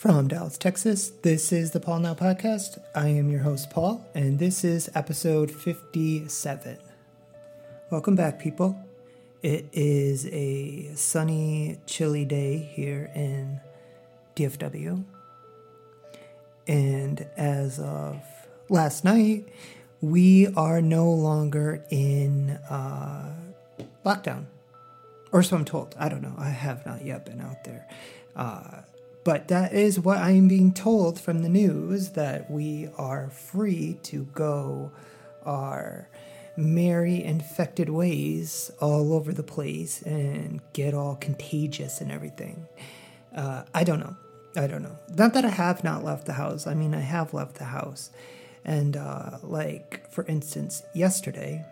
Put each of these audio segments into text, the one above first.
From Dallas, Texas, this is the Paul Now Podcast. I am your host, Paul, and this is episode 57. Welcome back, people. It is a sunny, chilly day here in DFW. And as of last night, we are no longer in uh, lockdown. Or so I'm told. I don't know. I have not yet been out there. Uh, but that is what I am being told from the news that we are free to go our merry infected ways all over the place and get all contagious and everything. Uh, I don't know. I don't know. Not that I have not left the house. I mean, I have left the house. And, uh, like, for instance, yesterday,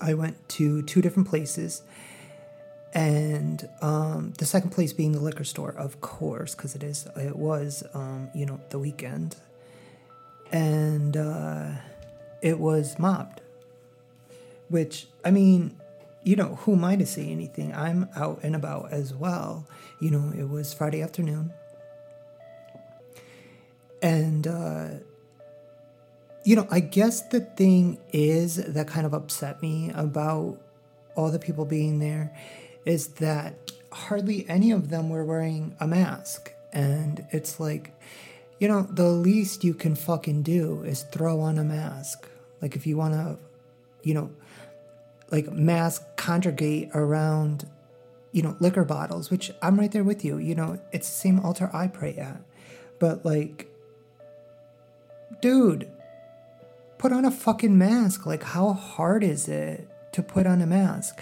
I went to two different places and um, the second place being the liquor store, of course, because it is it was um, you know the weekend, and uh, it was mobbed. Which I mean, you know, who am I to say anything? I'm out and about as well. You know, it was Friday afternoon, and uh, you know, I guess the thing is that kind of upset me about all the people being there is that hardly any of them were wearing a mask. And it's like, you know, the least you can fucking do is throw on a mask. Like, if you want to, you know, like mask congregate around, you know, liquor bottles, which I'm right there with you. You know, it's the same altar I pray at. But, like, dude, put on a fucking mask. Like, how hard is it to put on a mask?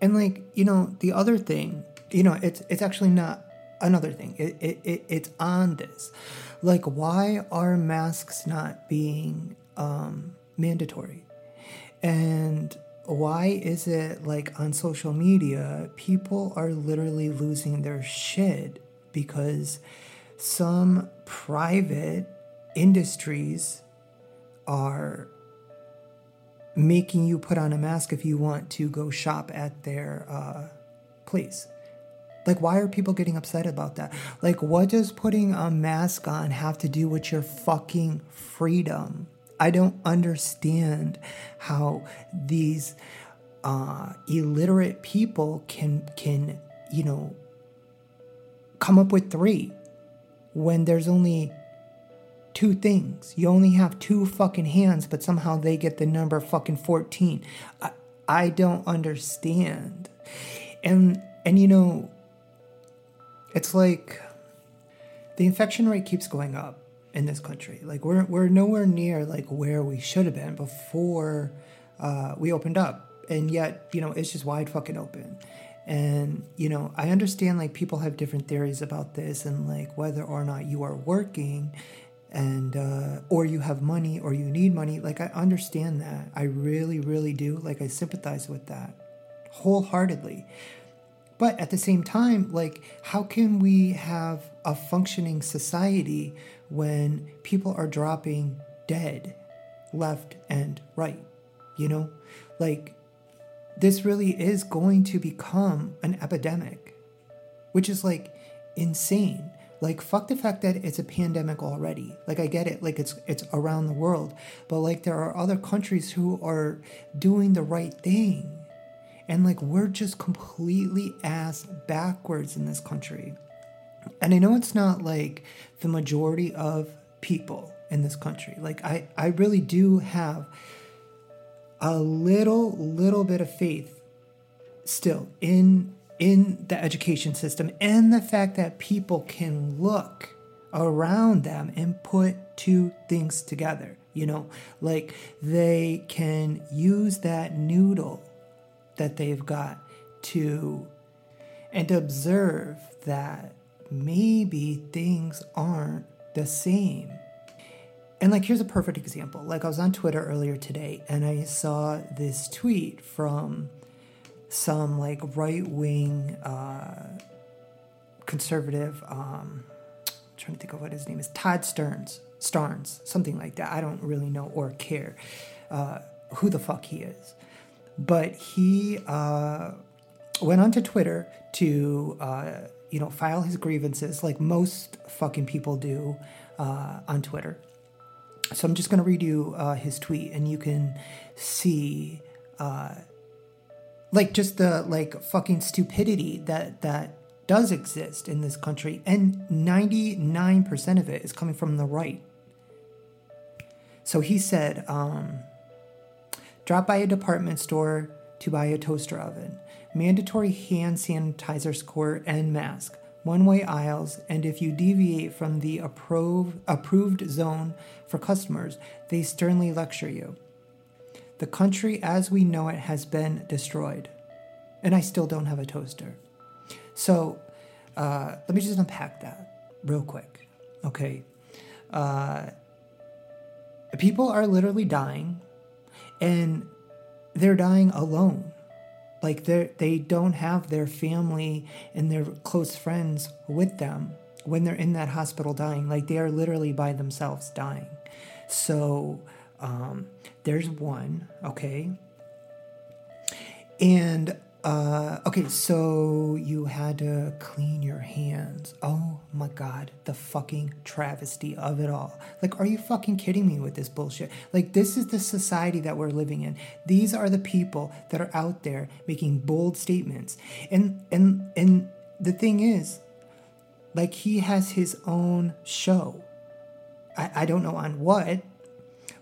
And like, you know, the other thing, you know, it's it's actually not another thing. It, it, it it's on this. Like, why are masks not being um, mandatory? And why is it like on social media, people are literally losing their shit because some private industries are making you put on a mask if you want to go shop at their uh, place. Like, why are people getting upset about that? Like, what does putting a mask on have to do with your fucking freedom? I don't understand how these uh, illiterate people can can you know come up with three when there's only two things. You only have two fucking hands, but somehow they get the number fucking 14. I, I don't understand. And and you know, it's like the infection rate keeps going up in this country. Like we're we're nowhere near like where we should have been before uh, we opened up, and yet you know it's just wide fucking open. And you know, I understand like people have different theories about this, and like whether or not you are working and uh, or you have money or you need money like i understand that. I really really do. Like i sympathize with that wholeheartedly. But at the same time like how can we have a functioning society when people are dropping dead left and right you know? Like this really is going to become an epidemic which is like insane like fuck the fact that it's a pandemic already. Like i get it. Like it's it's around the world. But like there are other countries who are doing the right thing. And like we're just completely ass backwards in this country. And i know it's not like the majority of people in this country. Like i i really do have a little little bit of faith still in in the education system and the fact that people can look around them and put two things together. You know, like they can use that noodle that they've got to and observe that maybe things aren't the same. And like here's a perfect example. Like I was on Twitter earlier today and I saw this tweet from some like right wing uh, conservative. Um, I'm trying to think of what his name is. Todd Stearns, Starnes, something like that. I don't really know or care uh, who the fuck he is, but he uh, went onto Twitter to uh, you know, file his grievances like most fucking people do uh, on Twitter. So I'm just going to read you uh, his tweet, and you can see, like, just the like fucking stupidity that that does exist in this country, and 99% of it is coming from the right. So he said, um, drop by a department store to buy a toaster oven, mandatory hand sanitizer score and mask, one way aisles, and if you deviate from the approved, approved zone for customers, they sternly lecture you. The country as we know it has been destroyed. And I still don't have a toaster. So uh, let me just unpack that real quick. Okay. Uh, people are literally dying, and they're dying alone. Like they they don't have their family and their close friends with them when they're in that hospital dying. Like they are literally by themselves dying. So um, there's one, okay. And uh, okay, so you had to clean your hands. Oh my god, the fucking travesty of it all. Like, are you fucking kidding me with this bullshit? Like, this is the society that we're living in. These are the people that are out there making bold statements. And and and the thing is, like he has his own show. I, I don't know on what,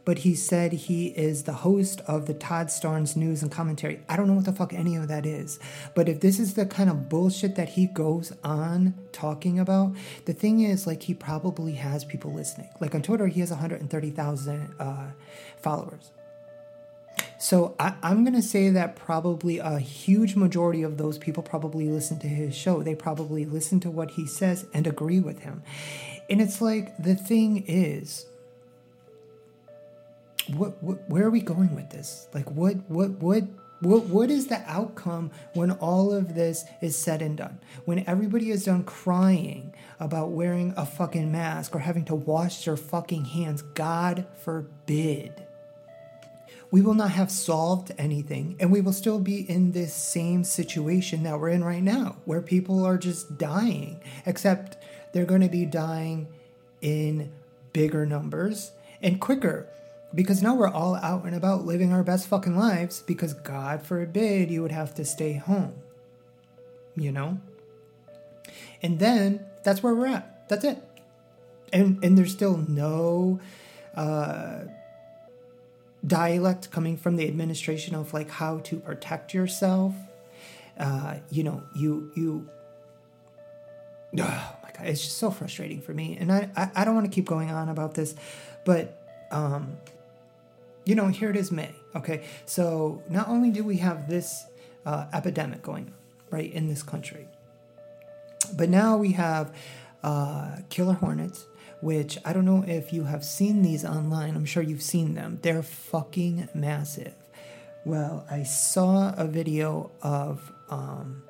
but he said he is the host of the Todd Starnes news and commentary. I don't know what the fuck any of that is. But if this is the kind of bullshit that he goes on talking about, the thing is, like, he probably has people listening. Like on Twitter, he has 130,000 uh, followers. So I, am going to say that probably a huge majority of those people probably listen to his show. They probably listen to what he says and agree with him. And it's like the thing is, what, what where are we going with this? Like what what what what, what is the outcome when all of this is said and done? When everybody is done crying about wearing a fucking mask or having to wash their fucking hands, God forbid. We will not have solved anything, and we will still be in this same situation that we're in right now, where people are just dying, except they're going to be dying in bigger numbers and quicker because now we're all out and about living our best fucking lives because God forbid you would have to stay home. You know? And then that's where we're at. That's it. And and there's still no uh, dialect coming from the administration of like how to protect yourself. Uh, you know, you you oh my god, it's just so frustrating for me. And I, I, I don't want to keep going on about this, but um you know, here it is May. Okay, so not only do we have this uh, epidemic going on, right, in this country, but now we have uh, killer hornets, which I don't know if you have seen these online. I'm sure you've seen them. They're fucking massive. Well, I saw a video of um,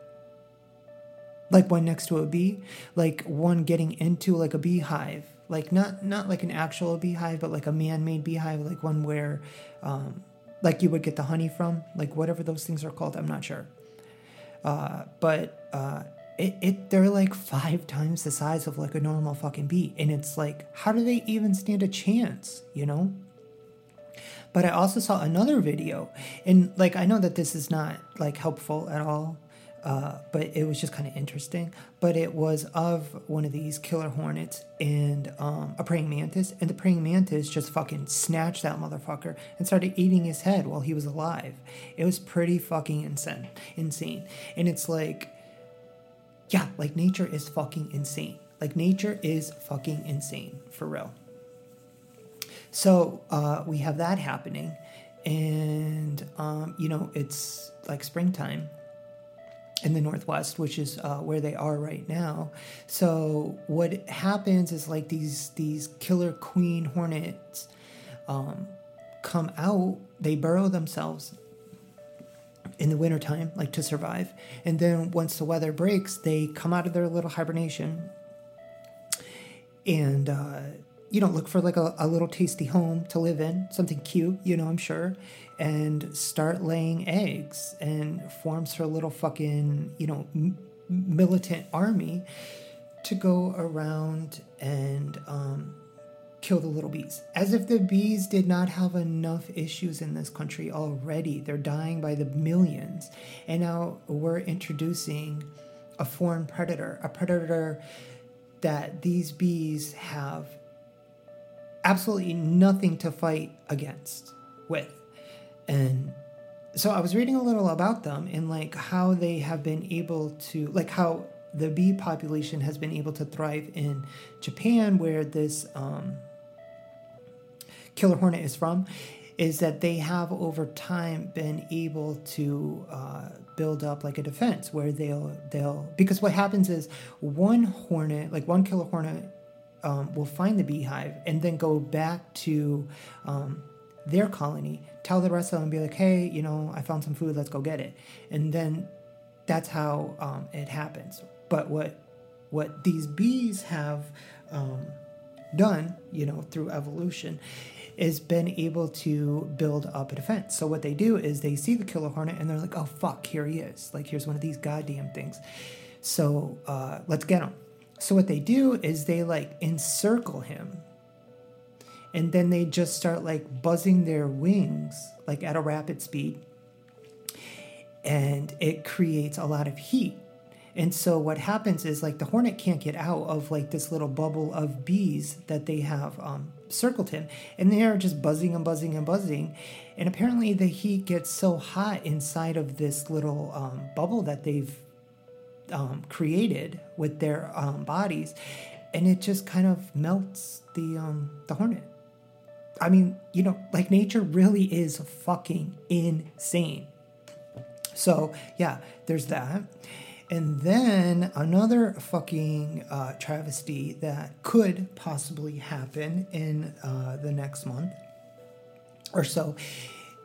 like one next to a bee, like one getting into like a beehive like not not like an actual beehive, but like a man-made beehive, like one where, um, like you would get the honey from, like whatever those things are called. I'm not sure. Uh, but uh, it, it they're like five times the size of like a normal fucking bee, and it's like, how do they even stand a chance? You know. But I also saw another video, and like I know that this is not like helpful at all uh, but it was just kind of interesting. But it was of one of these killer hornets and um, a praying mantis, and the praying mantis just fucking snatched that motherfucker and started eating his head while he was alive. It was pretty fucking insane, insane. And it's like, yeah, like nature is fucking insane. Like nature is fucking insane for real. So uh, we have that happening, and um, you know it's like springtime in the northwest which is uh, where they are right now. So what happens is like these these killer queen hornets um, come out. They burrow themselves in the wintertime like to survive. And then once the weather breaks they come out of their little hibernation. And uh, you know look for like a, a little tasty home to live in something cute you know i'm sure and start laying eggs and forms her little fucking, you know, militant army to go around and um, kill the little bees. As if the bees did not have enough issues in this country already. They're dying by the millions. And now we're introducing a foreign predator, a predator that these bees have absolutely nothing to fight against with. And so I was reading a little about them and like how they have been able to like how the bee population has been able to thrive in Japan, where this um, killer hornet is from, is that they have over time been able to uh, build up like a defense where they'll they'll because what happens is one hornet like one killer hornet um, will find the beehive and then go back to um, their colony tell the rest of them be like hey you know i found some food let's go get it and then that's how um, it happens but what what these bees have um, done you know through evolution is been able to build up a defense. So what they do is they see the killer hornet and they're like, "Oh fuck, here he is! Like here's one of these goddamn things." So uh, let's get him. So what they do is they like encircle him, and then they just start like buzzing their wings like at a rapid speed, and it creates a lot of heat. And so what happens is like the hornet can't get out of like this little bubble of bees that they have um, circled him, and they are just buzzing and buzzing and buzzing. And apparently, the heat gets so hot inside of this little um, bubble that they've um, created with their um, bodies, and it just kind of melts the um, the hornet. I mean, you know, like nature really is fucking insane. So yeah, there's that. And then another fucking uh, travesty that could possibly happen in uh, the next month or so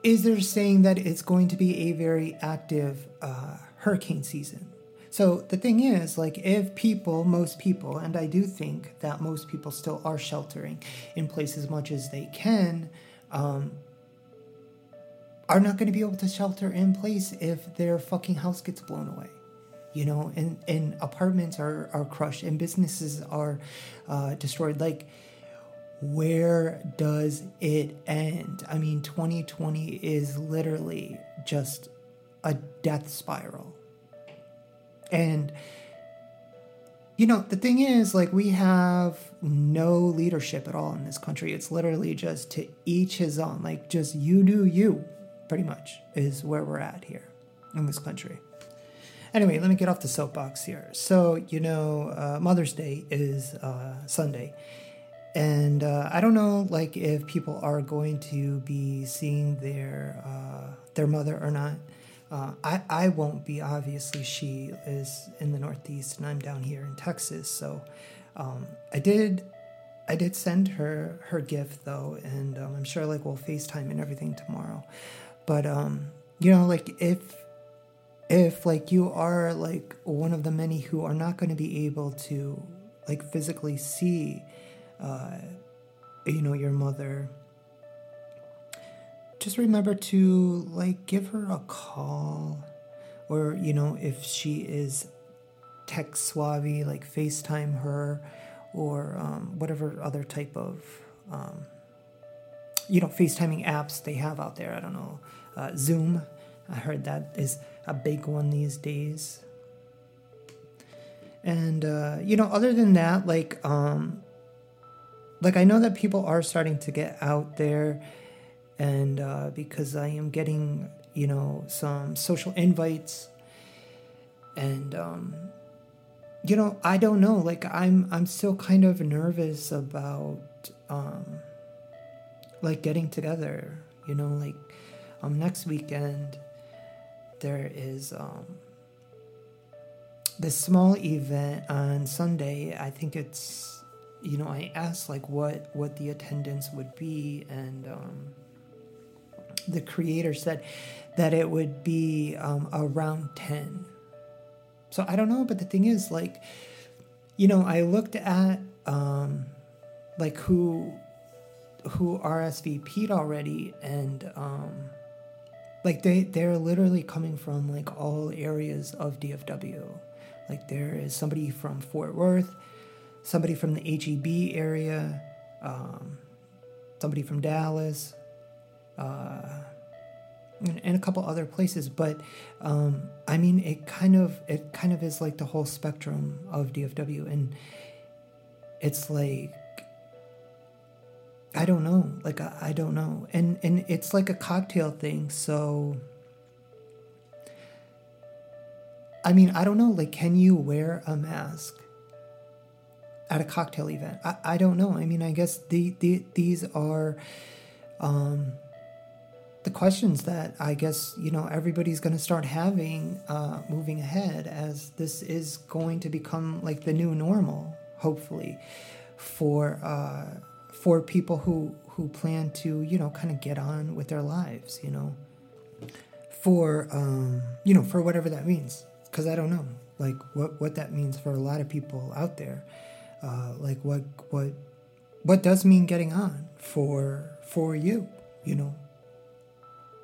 is they're saying that it's going to be a very active uh, hurricane season. So the thing is, like, if people, most people, and I do think that most people still are sheltering in place as much as they can, um, are not going to be able to shelter in place if their fucking house gets blown away you know? And and apartments are are crushed and businesses are uh, destroyed. Like where does it end? I mean 2020 is literally just a death spiral and you know the thing is like we have no leadership at all in this country it's literally just to each his own like just you do you pretty much is where we're at here in this country Anyway, let me get off the soapbox here. So, you know, uh, Mother's Day is uh, Sunday. And uh, I don't know, like, if people are going to be seeing their uh, their mother or not. Uh, I I won't be. Obviously, she is in the Northeast, and I'm down here in Texas. So, um, I did I did send her her gift though, and um, I'm sure like we'll FaceTime and everything tomorrow. But um, you know, like if if like you are like one of the many who are not going to be able to like physically see uh, you know your mother just remember to like give her a call. Or you know if she is tech suave like facetime her or um, whatever other type of um, you know facetiming apps they have out there. I don't know. Uh, zoom. I heard that is a big one these days. And uh, you know, other than that, like um, like I know that people are starting to get out there, and uh, because I am getting you know some social invites, and um, you know I don't know, like I'm I'm still kind of nervous about um, like getting together. You know, like um next weekend there is um, this small event on Sunday. I think it's you know I asked like what what the attendance would be, and um, the creator said that it would be um, around ten. So I don't know, but the thing is like you know I looked at um, like who who RSVP'd already and um, like they they're literally coming from like all areas of DFW. Like there is somebody from Fort Worth, somebody from the HEB area, um, somebody from Dallas, uh, and, a couple other places. But um, I mean, it kind of it kind of is like the whole spectrum of DFW, and it's like I don't know, like I, I don't know, and and it's like a cocktail thing, so. I mean, I don't know. Like, can you wear a mask at a cocktail event? I, I don't know. I mean, I guess the, the these are um, the questions that I guess you know everybody's going to start having uh, moving ahead as this is going to become like the new normal, hopefully, for uh, for people who who plan to you know kind of get on with their lives, you know, for um, you know for whatever that means because I don't know like what what that means for a lot of people out there. Uh, like what what what does mean getting on for for you, you know,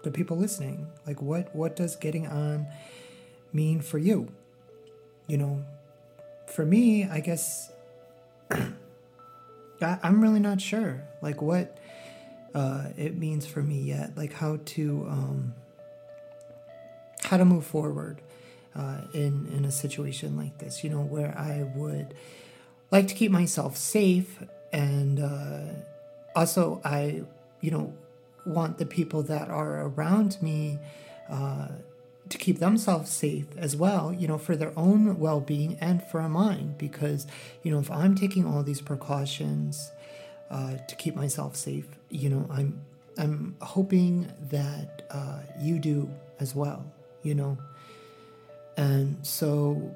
the people listening. Like what what does getting on mean for you? You know, for me, I guess I, I'm really not sure. Like what uh, it means for me yet. Like how to um, how to move forward uh, in in a situation like this. You know, where I would like to keep myself safe, and uh, also I, you know, want the people that are around me. Uh, to keep themselves safe as well, you know, for their own well being and for mine. Because, you know, if I'm taking all these precautions uh, to keep myself safe, you know, I'm I'm hoping that uh, you do as well, you know. And so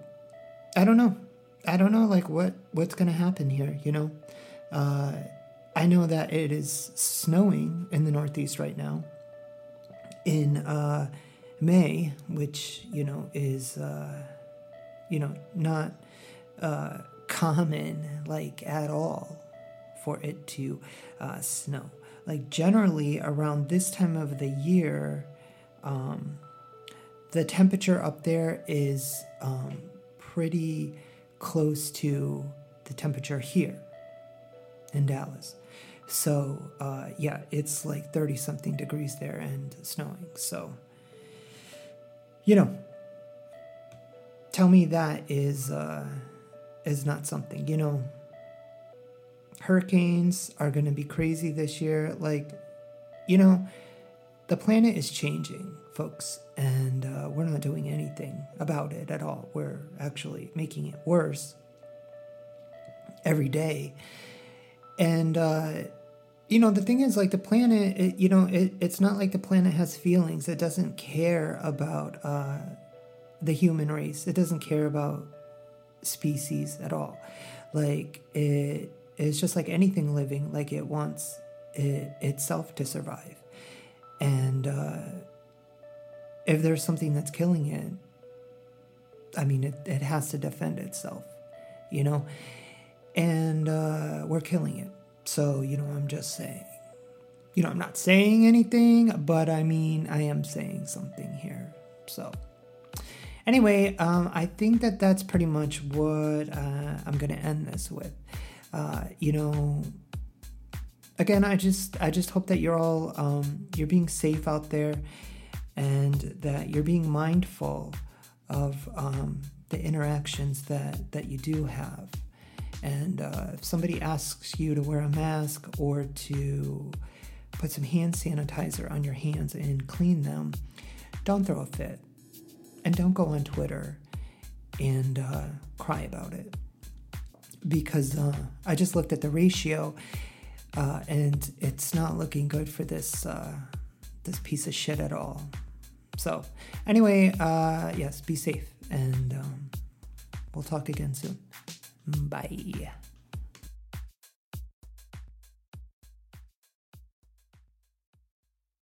I don't know. I don't know like what what's to happen here, you know. Uh, I know that it is snowing in the Northeast right now. In uh, May, which you know is uh, you know not uh, common like at all for it to uh, snow. Like generally around this time of the year, um, the temperature up there is um, pretty close to the temperature here in Dallas. So, uh, yeah, it's like 30 something degrees there and snowing. So, you know, tell me that is uh, is not something, you know. Hurricanes are going to be crazy this year. Like, you know, the planet is changing, folks, and uh, we're not doing anything about it at all. We're actually making it worse every day. And, uh, you know, the thing is, like, the planet, it, you know, it, it's not like the planet has feelings. It doesn't care about uh, the human race, it doesn't care about species at all. Like, it, it's just like anything living, like, it wants it, itself to survive and uh, if there's something that's killing it, I mean, it, it has to defend itself, you know? And uh, we're killing it. So, you know, I'm just saying. You know, I'm not saying anything, but I mean, I am saying something here. So, anyway, um, I think that that's pretty much what uh, I'm going to end this with. Uh, you know, again, I just I just hope that you're all um, you're being safe out there, and that you're being mindful of um, the interactions that that you do have. And uh, if somebody asks you to wear a mask or to put some hand sanitizer on your hands and clean them, don't throw a fit, and don't go on Twitter and uh, cry about it because uh, I just looked at the ratio uh, and it's not looking good for this uh, this piece of shit at all. So, anyway, uh, yes, be safe, and um, we'll talk again soon. Bye.